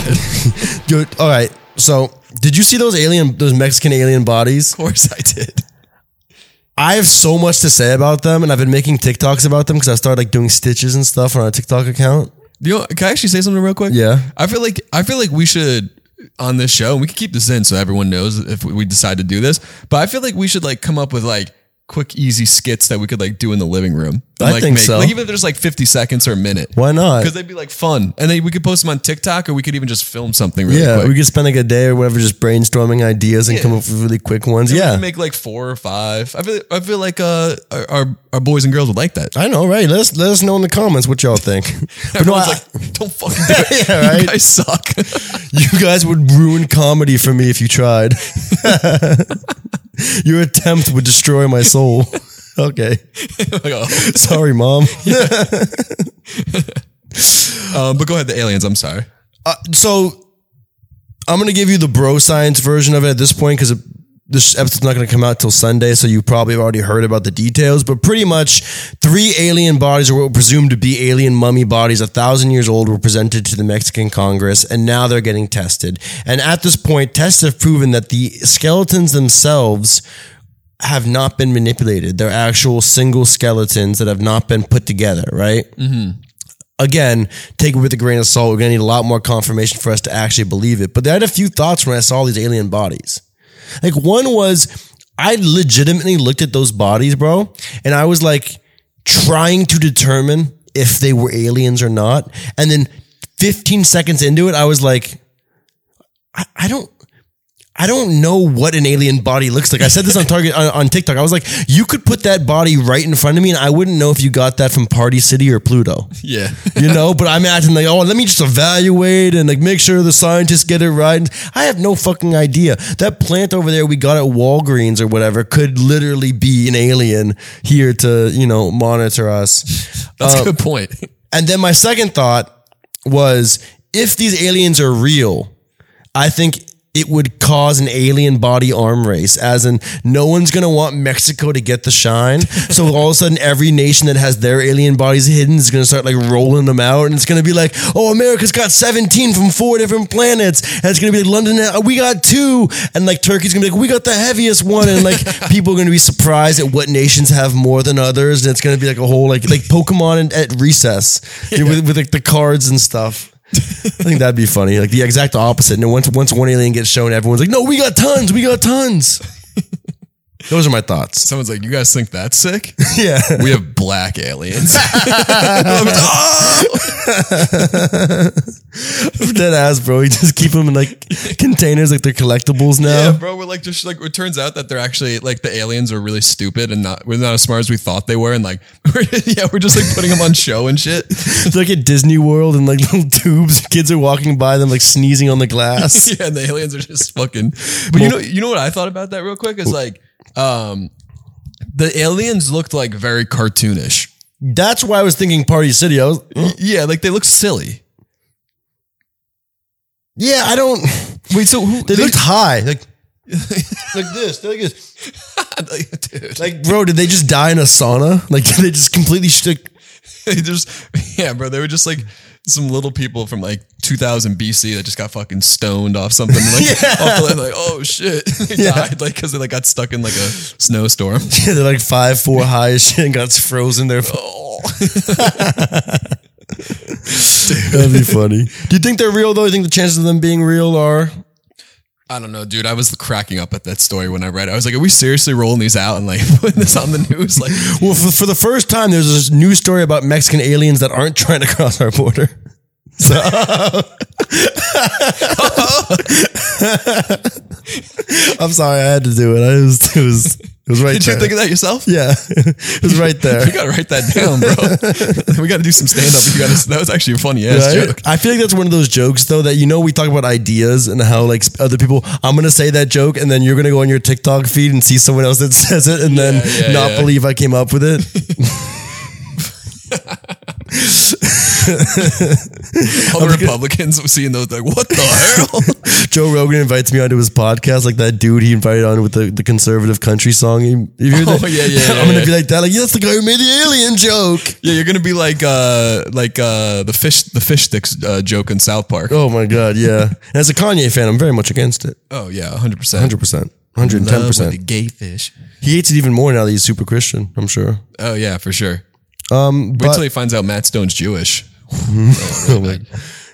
Yo, all right. So, did you see those alien, those Mexican alien bodies? Of course I did. I have so much to say about them, and I've been making TikToks about them because I started like doing stitches and stuff on our TikTok account. You know, can I actually say something real quick? Yeah. I feel like I feel like we should on this show, and we can keep this in so everyone knows if we decide to do this. But I feel like we should like come up with like quick, easy skits that we could like do in the living room. And, I like, think so. Like even if there's like 50 seconds or a minute. Why not? Because they'd be like fun, and then we could post them on TikTok, or we could even just film something. Really Yeah, quick. we could spend like a day or whatever just brainstorming ideas and Yeah. come up with really quick ones. We Yeah. make like four or five. I feel I feel like uh our our, our boys and girls would like that. I know, right? Let us let us know in the comments what y'all think. But no, Everyone's I- like, don't fucking do it. Yeah, right? You guys suck. you guys would ruin comedy for me if you tried. Your attempt would destroy my soul. Okay. Oh. Sorry, mom. Um, but go ahead, the aliens. I'm sorry. Uh, so I'm gonna give you the bro science version of it at this point because this episode's not gonna come out till Sunday, so you probably have already heard about the details. But pretty much, three alien bodies, or what were presumed to be alien mummy bodies, a thousand years old, were presented to the Mexican Congress, and now they're getting tested. And at this point, tests have proven that the skeletons themselves have not been manipulated. They're actual single skeletons that have not been put together, right? Mm-hmm. again, take it with a grain of salt. We're gonna need a lot more confirmation for us to actually believe it. But I had a few thoughts when I saw these alien bodies. Like one was, I legitimately looked at those bodies, bro, and I was like trying to determine if they were aliens or not. And then 15 seconds into it, I was like, I, I don't. I don't know what an alien body looks like. I said this on Target on, on TikTok. I was like, you could put that body right in front of me, and I wouldn't know if you got that from Party City or Pluto Yeah. you know but i'm acting like oh let me just evaluate and like make sure the scientists get it right i have no fucking idea that plant over there we got at walgreens or whatever could literally be an alien here to you know monitor us That's a good um, point. and then my second thought was if these aliens are real i think it would cause an alien body arm race, as in no one's gonna want Mexico to get the shine. So all of a sudden, every nation that has their alien bodies hidden is gonna start like rolling them out, and it's gonna be like, oh, America's got 17 from four different planets, and it's gonna be like London, uh, we got two, and like Turkey's gonna be like, we got the heaviest one, and like people are gonna be surprised at what nations have more than others, and it's gonna be like a whole like like Pokemon at recess with, with like the cards and stuff. I think that'd be funny. Like the exact opposite. And once once one alien gets shown, everyone's like, "No, we got tons. We got tons." Those are my thoughts. Someone's like, you guys think that's sick? Yeah. We have black aliens. Dead ass, bro. You just keep them in like containers, like they're collectibles now. Yeah, bro. We're like just like it turns out that they're actually like the aliens are really stupid and not we're not as smart as we thought they were and like we're, yeah we're just like putting them on show and shit. It's like at Disney World and like little tubes. Kids are walking by them like sneezing on the glass. yeah, and the aliens are just fucking. But you know you know what I thought about that real quick is like um the aliens looked like very cartoonish. That's why I was thinking Party City. I was, Yeah, like they look silly. yeah, I don't. Wait, so who They looked high, like like this. They're like this. dude? Like, bro, did they just die in a sauna? Like, did they just completely stick? They just yeah, bro. They were just like some little people from like 2000 BC that just got fucking stoned off something. Like, off the- like oh shit, they Yeah. died like because they like got stuck in like a snowstorm. Yeah, They're like five four high as shit and got frozen there. Oh, That'd be funny. Do you think they're real though? You think the chances of them being real are? I don't know, dude. I was cracking up at that story when I read it. I was like, are we seriously rolling these out and like putting this on the news? Like, Well, for, for the first time, there's this news story about Mexican aliens that aren't trying to cross our border. So, I'm sorry, I had to do it. I was, it was, it was right did there. you think of that yourself? yeah, it was right there. You gotta write that down, bro. we gotta do some stand up. You. That was actually a funny ass Right? joke. I feel like that's one of those jokes though that you know we talk about ideas and how like other people I'm gonna say that joke and then you're gonna go on your TikTok feed and see someone else that says it and then Yeah, yeah, not yeah. believe I came up with it. All the Republicans seeing those like, what the hell? Joe Rogan invites me onto his podcast, like that dude he invited on with the, the conservative country song. You, Oh, that? yeah, yeah, I'm gonna yeah. be like that. Like, yeah, that's the guy who made the alien joke. yeah, you're gonna be like uh like uh the fish the fish sticks uh, joke in South Park. Oh my god, yeah. As a Kanye fan, I'm very much against it. Oh yeah, hundred percent. Hundred percent, hundred and ten The percent. gay fish. He hates it even more now that he's super Christian. I'm sure. Oh yeah, for sure. Um, Wait but till he finds out Matt Stone's Jewish. oh my-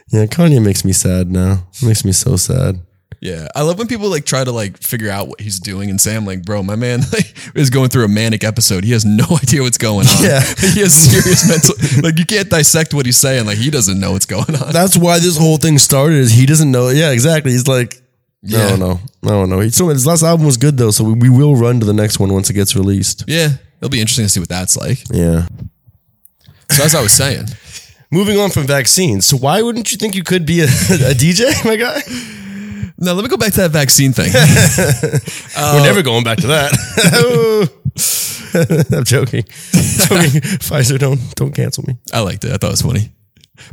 yeah, Kanye makes me sad now. It makes me so sad. Yeah, I love when people like try to like figure out what he's doing and say, "I'm like, bro, my man like, is going through a manic episode. He has no idea what's going on. Yeah. he has serious mental. Like, you can't dissect what he's saying. Like, he doesn't know what's going on. That's why this whole thing started. Is he doesn't know? Yeah, exactly. He's like, I Yeah. don't know. I don't know. He, so his last album was good though, so we, we will run to the next one once it gets released. yeah, it'll be interesting to see what that's like. Yeah. So as I was saying, Moving on from vaccines. So why wouldn't you think you could be a, a DJ, my guy? now let me go back to that vaccine thing. We're uh, never going back to that. I'm joking. joking. Pfizer, don't don't cancel me. I liked it. I thought it was funny.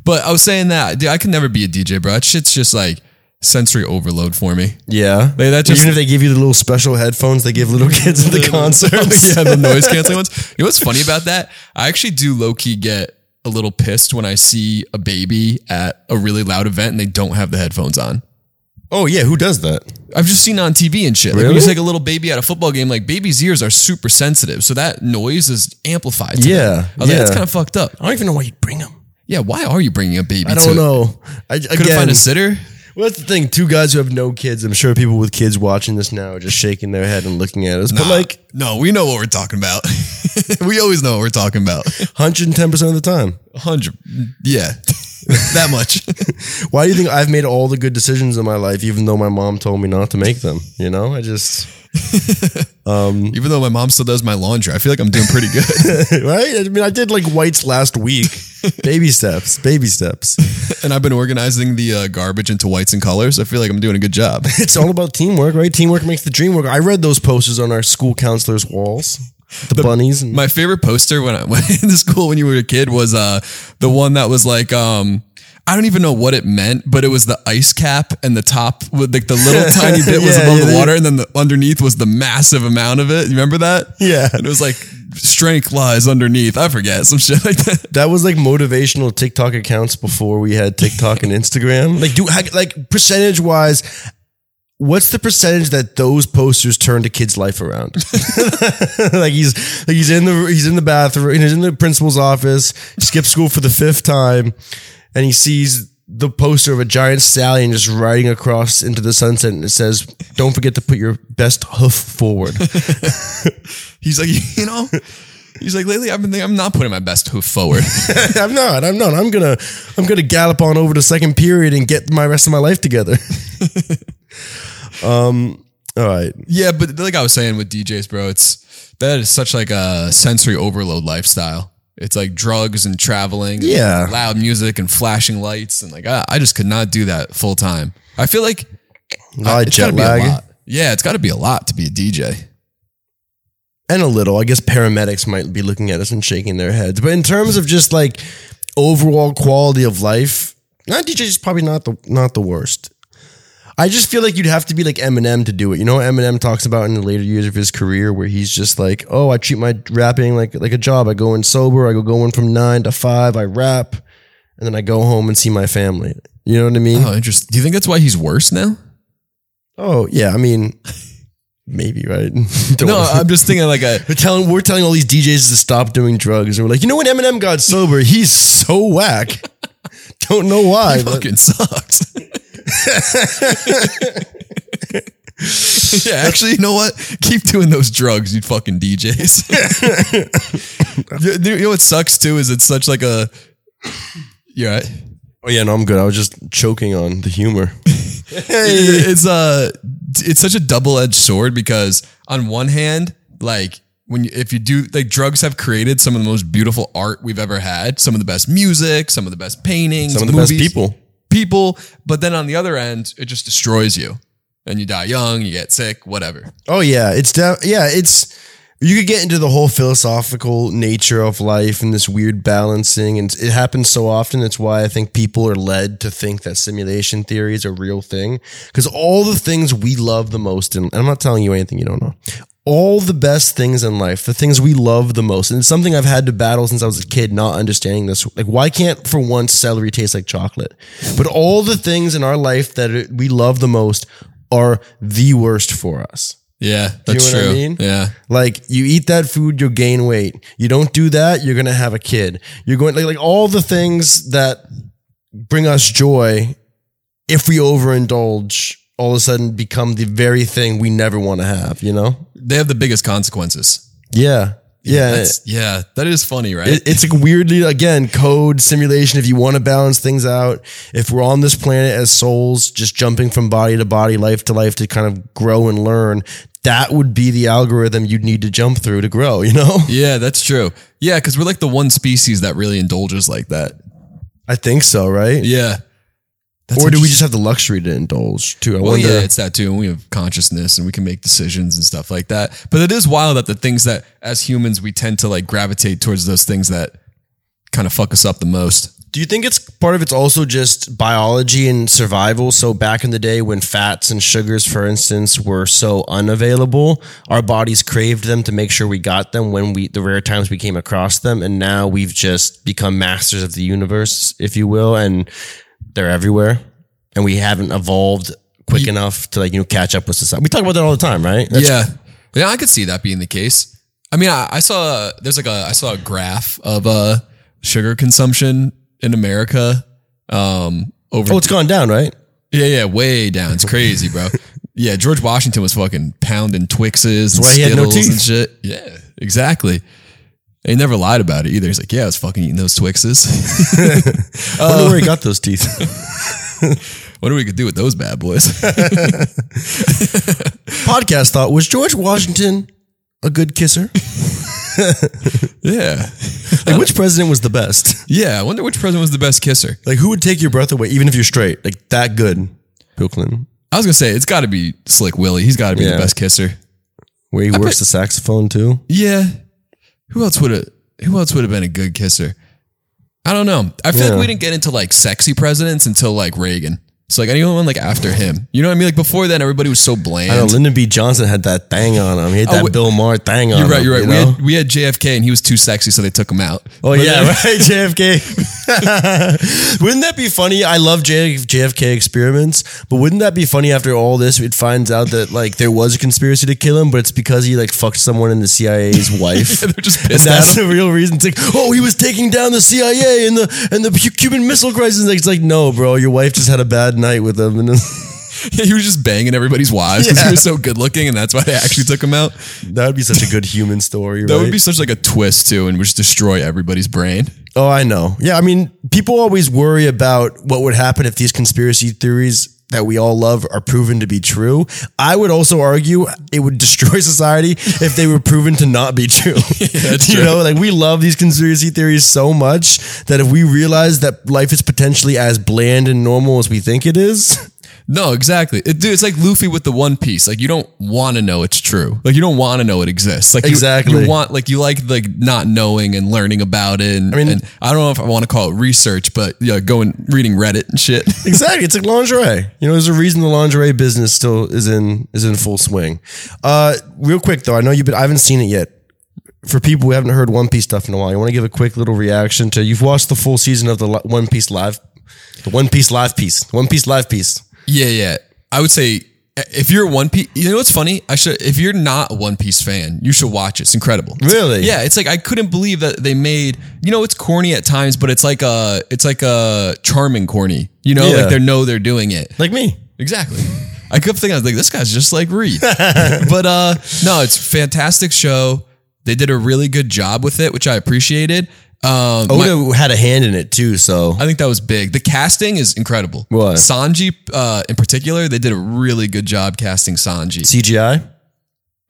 But I was saying that dude, I could never be a DJ, bro. That shit's just like sensory overload for me. Yeah, Like, that just- even if they give you the little special headphones they give little kids at the concerts. yeah, the noise canceling ones. You know what's funny about that? I actually do low key get a little pissed when I see a baby at a really loud event and they don't have the headphones on. Oh yeah, who does that? I've just seen on TV and shit. Like when Really? you take a little baby at a football game, like babies' ears are super sensitive, so that noise is amplified. to Yeah, them. I was like, that's kind of fucked up. I don't even know why you'd bring them. Yeah, why are you bringing a baby? I to don't know. I Could have find a sitter. Well, that's the thing. Two guys who have no kids. I'm sure people with kids watching this now are just shaking their head and looking at us. But like no, we know what we're talking about. we always know what we're talking about. 110 percent of the time. Hundred, yeah, that much. Why do you think I've made all the good decisions in my life, even though my mom told me not to make them? You know, I just Even though my mom still does my laundry, I feel like I'm doing pretty good. right. I mean, I did like whites last week. baby steps, baby steps. and I've been organizing the uh, garbage into whites and colors. I feel like I'm doing a good job. It's all about teamwork, right? Teamwork makes the dream work. I read those posters on our school counselors' walls. The, bunnies. And, My favorite poster when I went into school when you were a kid was uh the one that was like um I don't even know what it meant, but it was the ice cap and the top with like the little tiny bit was Yeah, above yeah, the water, and then the underneath was the massive amount of it. You remember that? Yeah. And it was like strength lies underneath. I forget some shit like that. that was like motivational TikTok accounts before we had TikTok and Instagram. Like, do like percentage wise, what's the percentage that those posters turn a kid's life around? like he's like he's in the he's in the bathroom, he's in the principal's office, skips school for the fifth time, and he sees the poster of a giant stallion just riding across into the sunset, and it says, "Don't forget to put your best hoof forward." He's like, you know, he's like lately I've been thinking I'm not putting my best hoof forward. I'm not. I'm not. I'm gonna. I'm gonna gallop on over to second period and get my rest of my life together. Um. All right. Yeah, but like I was saying with DJs, bro, it's that is such like a sensory overload lifestyle. It's like drugs and traveling, and Yeah. loud music and flashing lights, and like I, I just could not do that full time. I feel like A lot of it's jet gotta be a lot. Yeah, it's got to be a lot to be a DJ. and a little. I guess paramedics might be looking at us and shaking their heads. But in terms of just like overall quality of life, not DJ is probably not the not the worst. I just feel like you'd have to be like Eminem to do it. You know, what Eminem talks about in the later years of his career, where he's just like, "Oh, I treat my rapping like like a job. I go in sober. I go going from nine to five. I rap, and then I go home and see my family." You know what I mean? Oh, interesting. Do you think that's why he's worse now? Oh yeah, I mean, maybe right. No, I'm just thinking like a we're telling we're telling all these DJs to stop doing drugs, and we're like, you know, when Eminem got sober, he's so whack. Don't know why. but- fucking sucks. Yeah, actually, you know what? Keep doing those drugs, you fucking DJs. you, you know what sucks too is it's such like a. You're right. oh yeah, no, I'm good. I was just choking on the humor. It's uh, it's such a double edged sword because on one hand, like when you, if you do like drugs have created some of the most beautiful art we've ever had, some of the best music, some of the best paintings, Some of the best people. People, but then on the other end, it just destroys you. And you die young, you get sick, whatever. Oh yeah, it's de- yeah, it's you could get into the whole philosophical nature of life and this weird balancing and it happens so often it's why i think people are led to think that simulation theory is a real thing because all the things we love the most and i'm not telling you anything you don't know all the best things in life the things we love the most and it's something i've had to battle since i was a kid not understanding this like why can't for once celery taste like chocolate but all the things in our life that we love the most are the worst for us Yeah, that's know what I true. mean? Yeah. like you eat that food, you'll gain weight. You don't do that, you're gonna have a kid. You're going like, like all the things that bring us joy, if we overindulge, all of a sudden become the very thing we never want to have. You know? They have the biggest consequences. Yeah, yeah. That's, yeah, that is funny, right? It- it's like weirdly again code simulation if you want to balance things out if we're on this planet as souls just jumping from body to body life to life to kind of grow and learn that would be the algorithm you'd need to jump through to grow you know yeah, that's true. Yeah, because we're like the one species that really indulges like that. i think so right Yeah. That's or do we just have the luxury to indulge too i Well, wonder yeah, it's that too. And we have consciousness and we can make decisions and stuff like that. But it is wild that the things that, as humans, we tend to like gravitate towards those things that kind of fuck us up the most. do you think it's part of it's also just biology and survival so back in the day when fats and sugars for instance were so unavailable our bodies craved them to make sure we got them when we the rare times we came across them and now we've just become masters of the universe if you will and they're everywhere and we haven't evolved quick enough to like you know catch up with society we talk about that all the time right That's- yeah, yeah, I could see that being the case. I mean, I, I saw there's like a I saw a graph of uh sugar consumption in America. Um, over oh it's gone down right yeah, yeah, way down. It's crazy, bro. yeah, George Washington was fucking pounding Twixes and he had no Skittles and shit. Yeah, exactly. He never lied about it either. He's like, yeah, I was fucking eating those Twixes. I wonder where he got those teeth what do we could do with those bad boys? podcast thought was George Washington a good kisser yeah. like which president was the best Yeah, I wonder which president was the best kisser. Like, who would take your breath away, even if you're straight? Like that good, Bill Clinton. I was gonna say it's got to be Slick Willie. He's got to be Yeah. the best kisser. Where he works the saxophone too. Yeah. Who else would have? Who else would have been a good kisser? I don't know. I feel Yeah. like we didn't get into like sexy presidents until like Reagan. So like anyone like after him, you know what I mean? Like before then, everybody was so bland. I know Lyndon B. Johnson had that thing on him. He had oh, that wait. Bill Maher thing on him. You're him. right. You're right. you we, know? had, we had JFK and he was too sexy, so they took him out. Oh yeah, right. JFK. wouldn't that be funny? I love J- JFK experiments, but wouldn't that be funny after all this? It finds out that like there was a conspiracy to kill him, but it's because he like fucked someone in the CIA's wife. They're just And pissed that's him. the real reason. It's like, oh, he was taking down the CIA and the and the Cu- Cuban Missile Crisis. Like, It's like, no, bro, your wife just had a bad night with him, and he was just banging everybody's wives because Yeah. he was so good looking, and that's why they actually took him out. that would be such a good human story. That right? would be such like a twist too, and would just destroy everybody's brain. Oh, I know. Yeah, I mean, people always worry about what would happen if these conspiracy theories that we all love are proven to be true. I would also argue it would destroy society if they were proven to not be true. that's you true. know, like we love these conspiracy theories so much that if we realize that life is potentially as bland and normal as we think it is, No, exactly. It, dude, it's like Luffy with the One Piece. Like you don't want to know it's true. Like you don't want to know it exists. Like you- Exactly. you, want like you like like not knowing and learning about it. And, I mean- mean, and I don't know if I want to call it research, but yeah, going reading Reddit and shit. exactly. It's like lingerie. You know, there's a reason the lingerie business still is in is in full swing. Uh, real quick though, I know you've been. I haven't seen it yet. For people who haven't heard One Piece stuff in a while, you want to give a quick little reaction to? You've watched the full season of the Li- One Piece live, the One Piece live piece, One Piece live piece. Yeah, yeah. I would say if you're a One Piece, you know what's funny? I should. If you're not a One Piece fan, you should watch it. It's incredible. Really? Yeah, it's like I couldn't believe that they made. You know, it's corny at times, but it's like a it's like a charming corny. You know, Yeah. like they know they're doing it. Like me. Exactly. I kept thinking, I was like, this guy's just like Reed. but uh no, it's a fantastic show. They did a really good job with it, which I appreciated. Um, my- Oda had a hand in it too, so I think that was big. The casting is incredible. What? Sanji, uh, in particular, they did a really good job casting Sanji. CGI.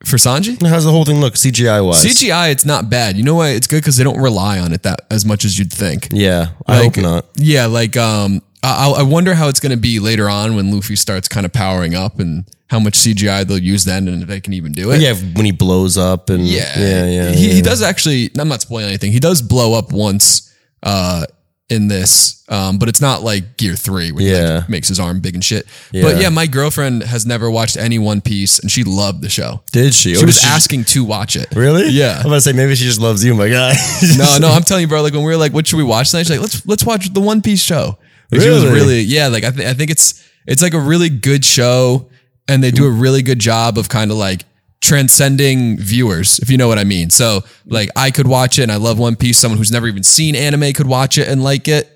For Sanji, How's the whole thing look CGI wise? CGI, it's not bad. You know why? It's good because they don't rely on it that as much as you'd think. Yeah, I hope not. Yeah, like um, I, I wonder how it's going to be later on when Luffy starts kind of powering up and how much CGI they'll use then and if they can even do it. Yeah, when he blows up and Yeah. yeah, yeah. He, yeah. he does actually, I'm not spoiling anything. He does blow up once uh, in this, um, but it's not like Gear 3 where he like, makes his arm big and shit. Yeah. But yeah, my girlfriend has never watched any One Piece and she loved the show. Did she? She Or was did asking to watch it. Really? Yeah. I'm about to say maybe she just loves you, my guy. No, no, I'm telling you, bro. Like when we were like, "What should we watch tonight?" She's like, "Let's let's watch the One Piece show." Like, She was Really? really, yeah. Like I, th- I think it's it's like a really good show, and they do a really good job of kind of like transcending viewers, if you know what I mean. So like I could watch it, and I love One Piece. Someone who's never even seen anime could watch it and like it.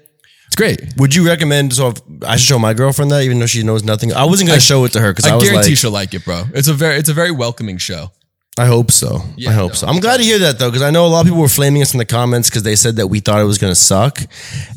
It's great. Would you recommend? So if I should show my girlfriend that, even though she knows nothing. I wasn't gonna show it to her because I, I guarantee like, she'll like it, bro. It's a very it's a very welcoming show. I hope so. I hope no, so. I'm glad to hear that though, because I know a lot of people were flaming us in the comments because they said that we thought it was gonna suck,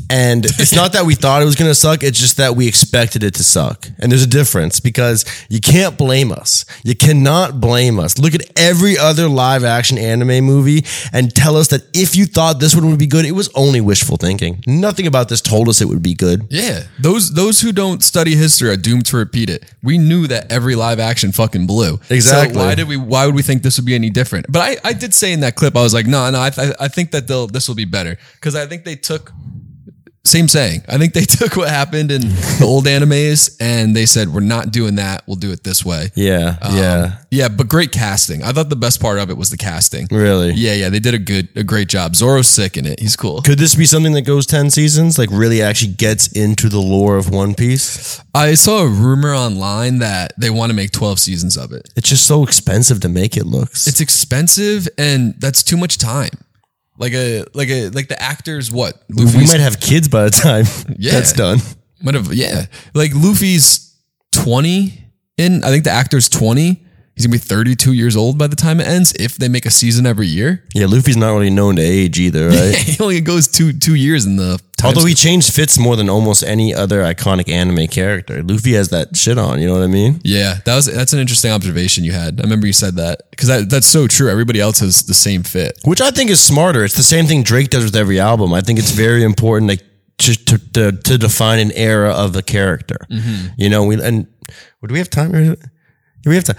and it's not that we thought it was gonna suck. It's just that we expected it to suck, and there's a difference because you can't blame us. You cannot blame us. Look at every other live action anime movie and tell us that if you thought this one would be good, it was only wishful thinking. Nothing about this told us it would be good. Yeah, those those who don't study history are doomed to repeat it. We knew that every live action fucking blew. Exactly. So why did we? Why would we think this would be any different? But I, I did say in that clip, I was like, no, no, I, I, I think that they'll this will be better because I think they took. Same saying. I think they took what happened in the old animes and they said, we're not doing that. We'll do it this way. Yeah, Um, yeah, Yeah, but great casting. I thought the best part of it was the casting. really. Yeah, yeah, they did a good, a great job. Zoro's sick in it. He's cool. Could this be something that goes 10 seasons? Like really actually gets into the lore of One Piece? I saw a rumor online that they want to make 12 seasons of it. It's just so expensive to make it looks. It's expensive and that's too much time. Like a like a like the actors what we might have kids by the time Yeah. that's done. might have yeah like Luffy's twenty in I think the actor's twenty. He's gonna be thirty two years old by the time it ends if they make a season every year. Yeah, Luffy's not really known to age either, right? he only goes two two years in the time Although he changed fits more than almost any other iconic anime character. Luffy has that shit on, you know what I mean? yeah that was that's an interesting observation you had. I remember you said that because that, that's so true. Everybody else has the same fit. Which I think is smarter. It's the same thing Drake does with every album. I think it's very important like to to, to, to define an era of the character. Mm-hmm. You know, we and do we have time? We have time?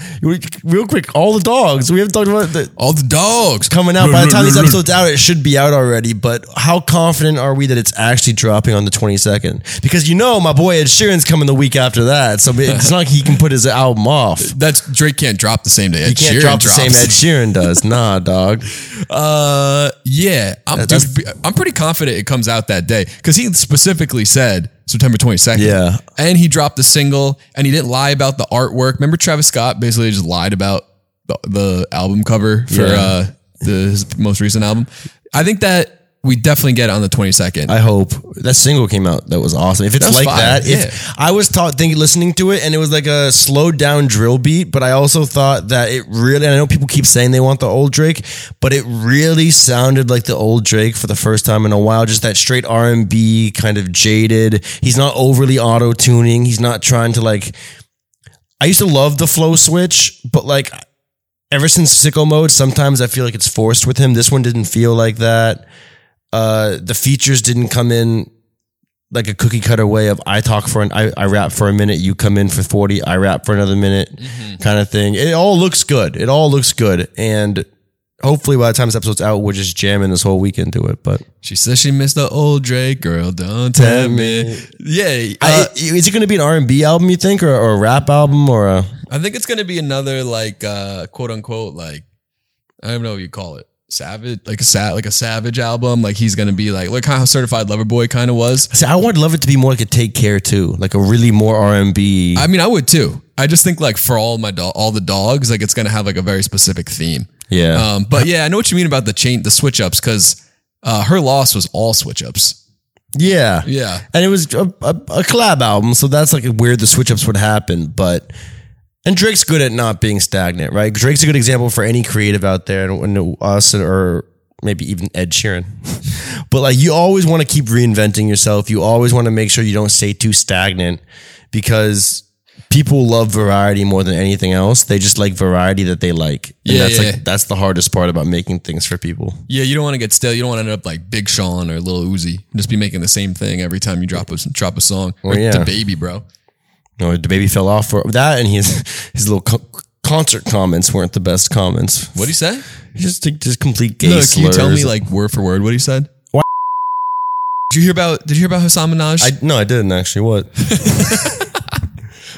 Real quick, all the dogs. We haven't talked about the All the dogs coming out. By the time this episode's out, it should be out already. But how confident are we that it's actually dropping on the 22nd? Because you know, my boy Ed Sheeran's coming the week after that. So it's not like he can put his album off. That's Drake can't drop the same day. Ed He can't Sheeran drop the same Ed Sheeran does. Nah, dog. Uh, yeah, I'm, dude, I'm pretty confident it comes out that day because he specifically said September 22nd. Yeah. and he dropped the single, and he didn't lie about the artwork. Remember, Travis Scott basically just lied about the, the album cover for Yeah. uh, the, his most recent album. I think that we definitely get it on the 22nd. I hope that single came out. That was awesome. If it's like fire, that, if yeah. I was taught thinking listening to it and it was like a slowed down drill beat, but I also thought that it really. And I know people keep saying they want the old Drake, but it really sounded like the old Drake for the first time in a while. Just that straight R and B kind of jaded. He's not overly auto tuning. He's not trying to like. I used to love the flow switch, but like ever since sicko mode, sometimes I feel like it's forced with him. This one didn't feel like that. Uh, the features didn't come in like a cookie cutter way of I talk for an I, I rap for a minute, you come in for 40, I rap for another minute kind of thing. It all looks good. It all looks good. And hopefully by the time this episode's out, we're just jamming this whole weekend to it. But she says she missed the old Drake girl. Don't tell me. Yeah, I, uh, is it going to be an R&B album, you think, or, or a rap album or a I think it's gonna be another like uh quote unquote like I don't know what you call it. Savage like a sa- like a savage album. Like he's gonna be like look how certified lover boy kind of was. See, I would love it to be more like a take care too, like a really more R&B. I mean I would too. I just think like for all my do- all the dogs, like it's gonna have like a very specific theme. yeah. Um but yeah, I know what you mean about the chain the switch ups because uh her loss was all switch ups. yeah. Yeah. and it was a, a, a collab album, so that's like where the switch ups would happen. But and Drake's good at not being stagnant, right? Drake's a good example for any creative out there, and, us or maybe even Ed Sheeran. but like you always want to keep reinventing yourself. You always want to make sure you don't stay too stagnant because people love variety more than anything else. They just like variety that they like. And Yeah, that's yeah, like that's the hardest part about making things for people. Yeah, you don't want to get stale. You don't want to end up like Big Sean or Lil Uzi. Just be making the same thing every time you drop a drop a song. Or yeah. the baby, bro. No, the baby fell off for that, and his his little co- concert comments weren't the best comments. What'd he say? Just just complete gay No, can you tell me like word for word what he said? Why- Did you hear about did you hear about Hasan Minhaj? I no, I didn't actually. What?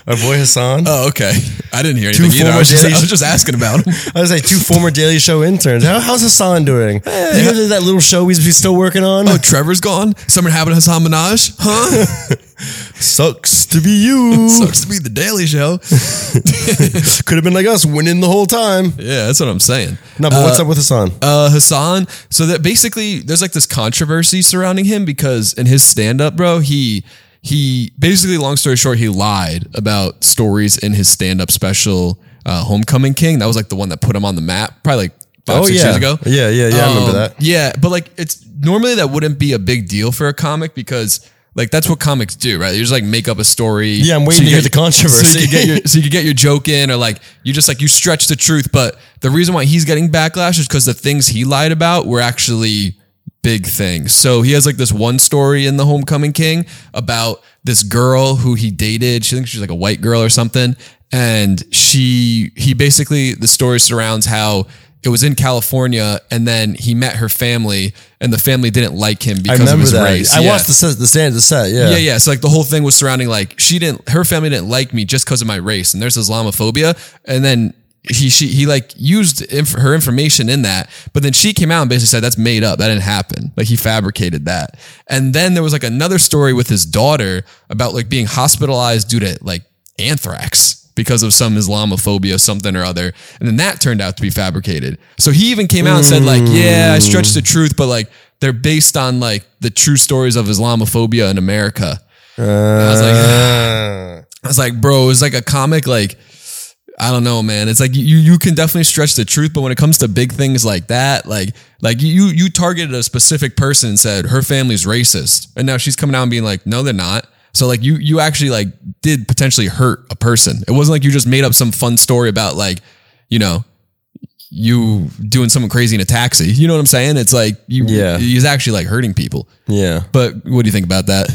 Our boy Hasan. oh, okay. I didn't hear anything either. I was, just, I was just asking about him. I was like two former Daily Show interns. How, how's Hasan doing? you know that little show he's he's still working on? Oh, Trevor's gone? Summer happened to Hasan Minhaj? Huh? Sucks to be you. Sucks to be the Daily Show. Could have been like us, winning the whole time. Yeah, that's what I'm saying. No, but what's up with Hasan? uh, Hasan. So that basically there's like this controversy surrounding him because in his stand up, bro, he he basically, long story short, he lied about stories in his stand up special, uh, Homecoming King. That was like the one that put him on the map, probably like five, Oh, six yeah. years ago. Yeah, yeah, yeah, I remember Um, that. Yeah, but like it's normally that wouldn't be a big deal for a comic because like that's what comics do, right? You just like make up a story. Yeah, I'm waiting you to hear the controversy. So you get your so you can get your joke in, or like you just like you stretch the truth. But the reason why he's getting backlash is because the things he lied about were actually big thing. So he has like this one story in the Homecoming King about this girl who he dated. She thinks she's like a white girl or something. And she, he basically, the story surrounds how it was in California and then he met her family and the family didn't like him because of his that. race. I Yeah. watched the set, the stand, the set. Yeah, Yeah, yeah. So like the whole thing was surrounding like she didn't, her family didn't like me just because of my race, and there's Islamophobia, and then he she he like used inf- her information in that, but then she came out and basically said that's made up, that didn't happen, like he fabricated that, and then there was like another story with his daughter about like being hospitalized due to like anthrax. Because of some Islamophobia, something or other. And then that turned out to be fabricated. So he even came out and said, like, yeah, I stretched the truth, but like they're based on like the true stories of Islamophobia in America. I was like, Uh, I was like, bro, it's like a comic. Like, I don't know, man. It's like you you can definitely stretch the truth, but when it comes to big things like that, like like you you targeted a specific person and said her family's racist, and now she's coming out and being like, no, they're not. So like you you actually like did potentially hurt a person. It wasn't like you just made up some fun story about like you know you doing something crazy in a taxi. You know what I'm saying? It's like you Yeah. he's actually like hurting people. yeah. But what do you think about that?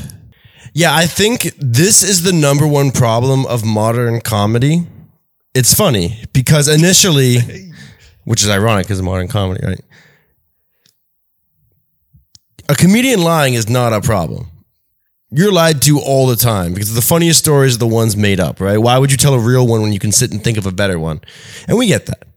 Yeah, I think this is the number one problem of modern comedy. It's funny because initially, which is ironic because of modern comedy, right? A comedian lying is not a problem. You're lied to all the time because the funniest stories are the ones made up, right? Why would you tell a real one when you can sit and think of a better one? And we get that.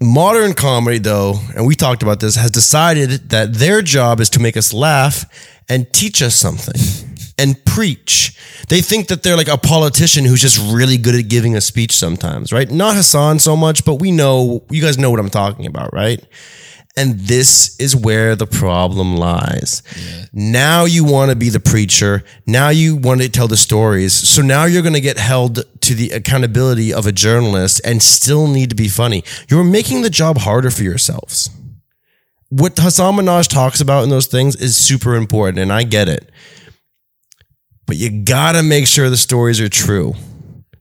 Modern comedy, though, and we talked about this, has decided that their job is to make us laugh and teach us something and preach. They think that they're like a politician who's just really good at giving a speech sometimes, right? Not Hasan so much, but we know, you guys know what I'm talking about, right? And this is where the problem lies. Now you want to be the preacher. Now you want to tell the stories. So now you're going to get held to the accountability of a journalist and still need to be funny. You're making the job harder for yourselves. What Hasan Minhaj talks about in those things is super important, and I get it. But you gotta make sure the stories are true.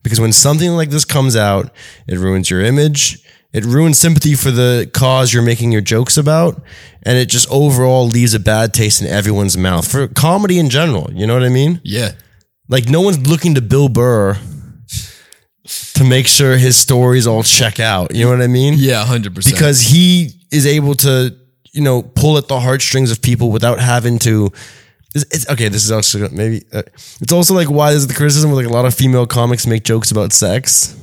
Because when something like this comes out, it ruins your image, it ruins sympathy for the cause you're making your jokes about, and it just overall leaves a bad taste in everyone's mouth for comedy in general. You know what I mean? Yeah. Like, no one's looking to Bill Burr to make sure his stories all check out. You know what I mean? Yeah, hundred percent. because he is able to, you know, pull at the heartstrings of people without having to. It's, okay. This is also maybe. Uh, it's also like why is the criticism where like a lot of female comics make jokes about sex.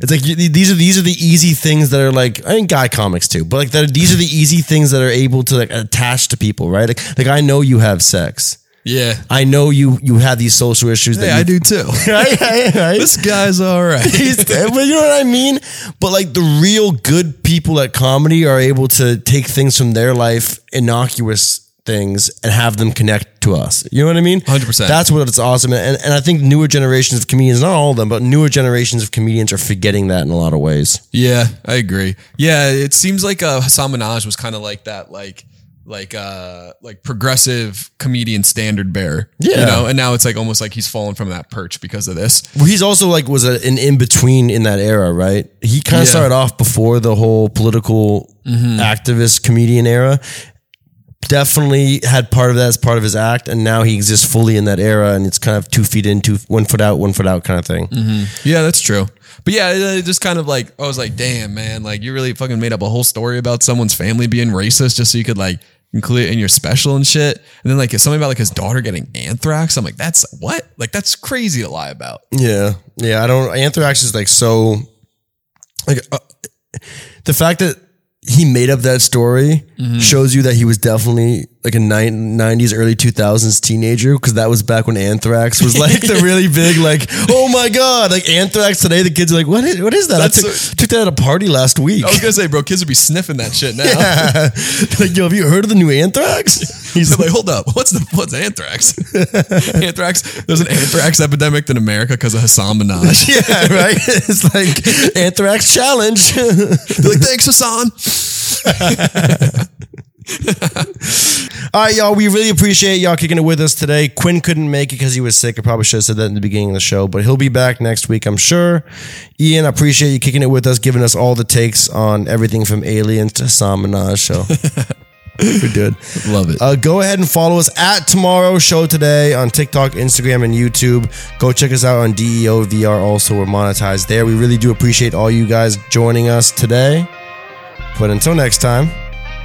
It's like you, these are these are the easy things that are like I think guy comics too, but like that these are the easy things that are able to like attach to people, right? Like, like I know you have sex. yeah. I know you you have these social issues that Hey, I do too. right, right, right. this guy's all right. He's- but you know what I mean? But like the real good people at comedy are able to take things from their life, innocuous things, and have them connect to us. You know what I mean? 100%. That's what it's awesome. And, and I think newer generations of comedians, not all of them, but newer generations of comedians are forgetting that in a lot of ways. Yeah, I agree. Yeah, it seems like uh, Hasan Minhaj was kind of like that, like like uh like progressive comedian standard bearer. Yeah. you know, and now it's like almost like he's fallen from that perch because of this. Well, he's also like was a, an in between in that era, right? He kind of Yeah. started off before the whole political activist comedian era, definitely had part of that as part of his act, and now he exists fully in that era, and it's kind of two feet in, two one foot out, one foot out kind of thing. Yeah, that's true. But yeah, it, it just kind of like I was like, damn, man, like you really fucking made up a whole story about someone's family being racist just so you could like include it in your special and shit. And then like something about like his daughter getting anthrax. I'm like, that's what? Like that's crazy to lie about. Yeah, yeah. I don't. Anthrax is like so, like uh, the fact that he made up that story mm-hmm. shows you that he was definitely like a nine, 90s, early 2000s teenager because that was back when anthrax was like the really big, like, oh my God, like anthrax today. The kids are like, what is, what is that? That's I took, so- took that at a party last week. I was gonna say, bro, kids would be sniffing that shit now. Yeah. like, yo, have you heard of the new anthrax? He's He's like, hold up, what's the what's anthrax? anthrax. There's an anthrax epidemic in America because of Hasan Minhaj. yeah, right. It's like anthrax challenge. They're like, thanks, Hasan. All right, y'all. We really appreciate y'all kicking it with us today. Quinn couldn't make it because he was sick. I probably should have said that in the beginning of the show, but he'll be back next week, I'm sure. Ian, I appreciate you kicking it with us, giving us all the takes on everything from Aliens to Sam Minhaj. So we did. Love it. Uh, go ahead and follow us at Tomorrow Show Today on TikTok, Instagram, and YouTube. Go check us out on DeoVR. Also, we're monetized there. We really do appreciate all you guys joining us today. But until next time.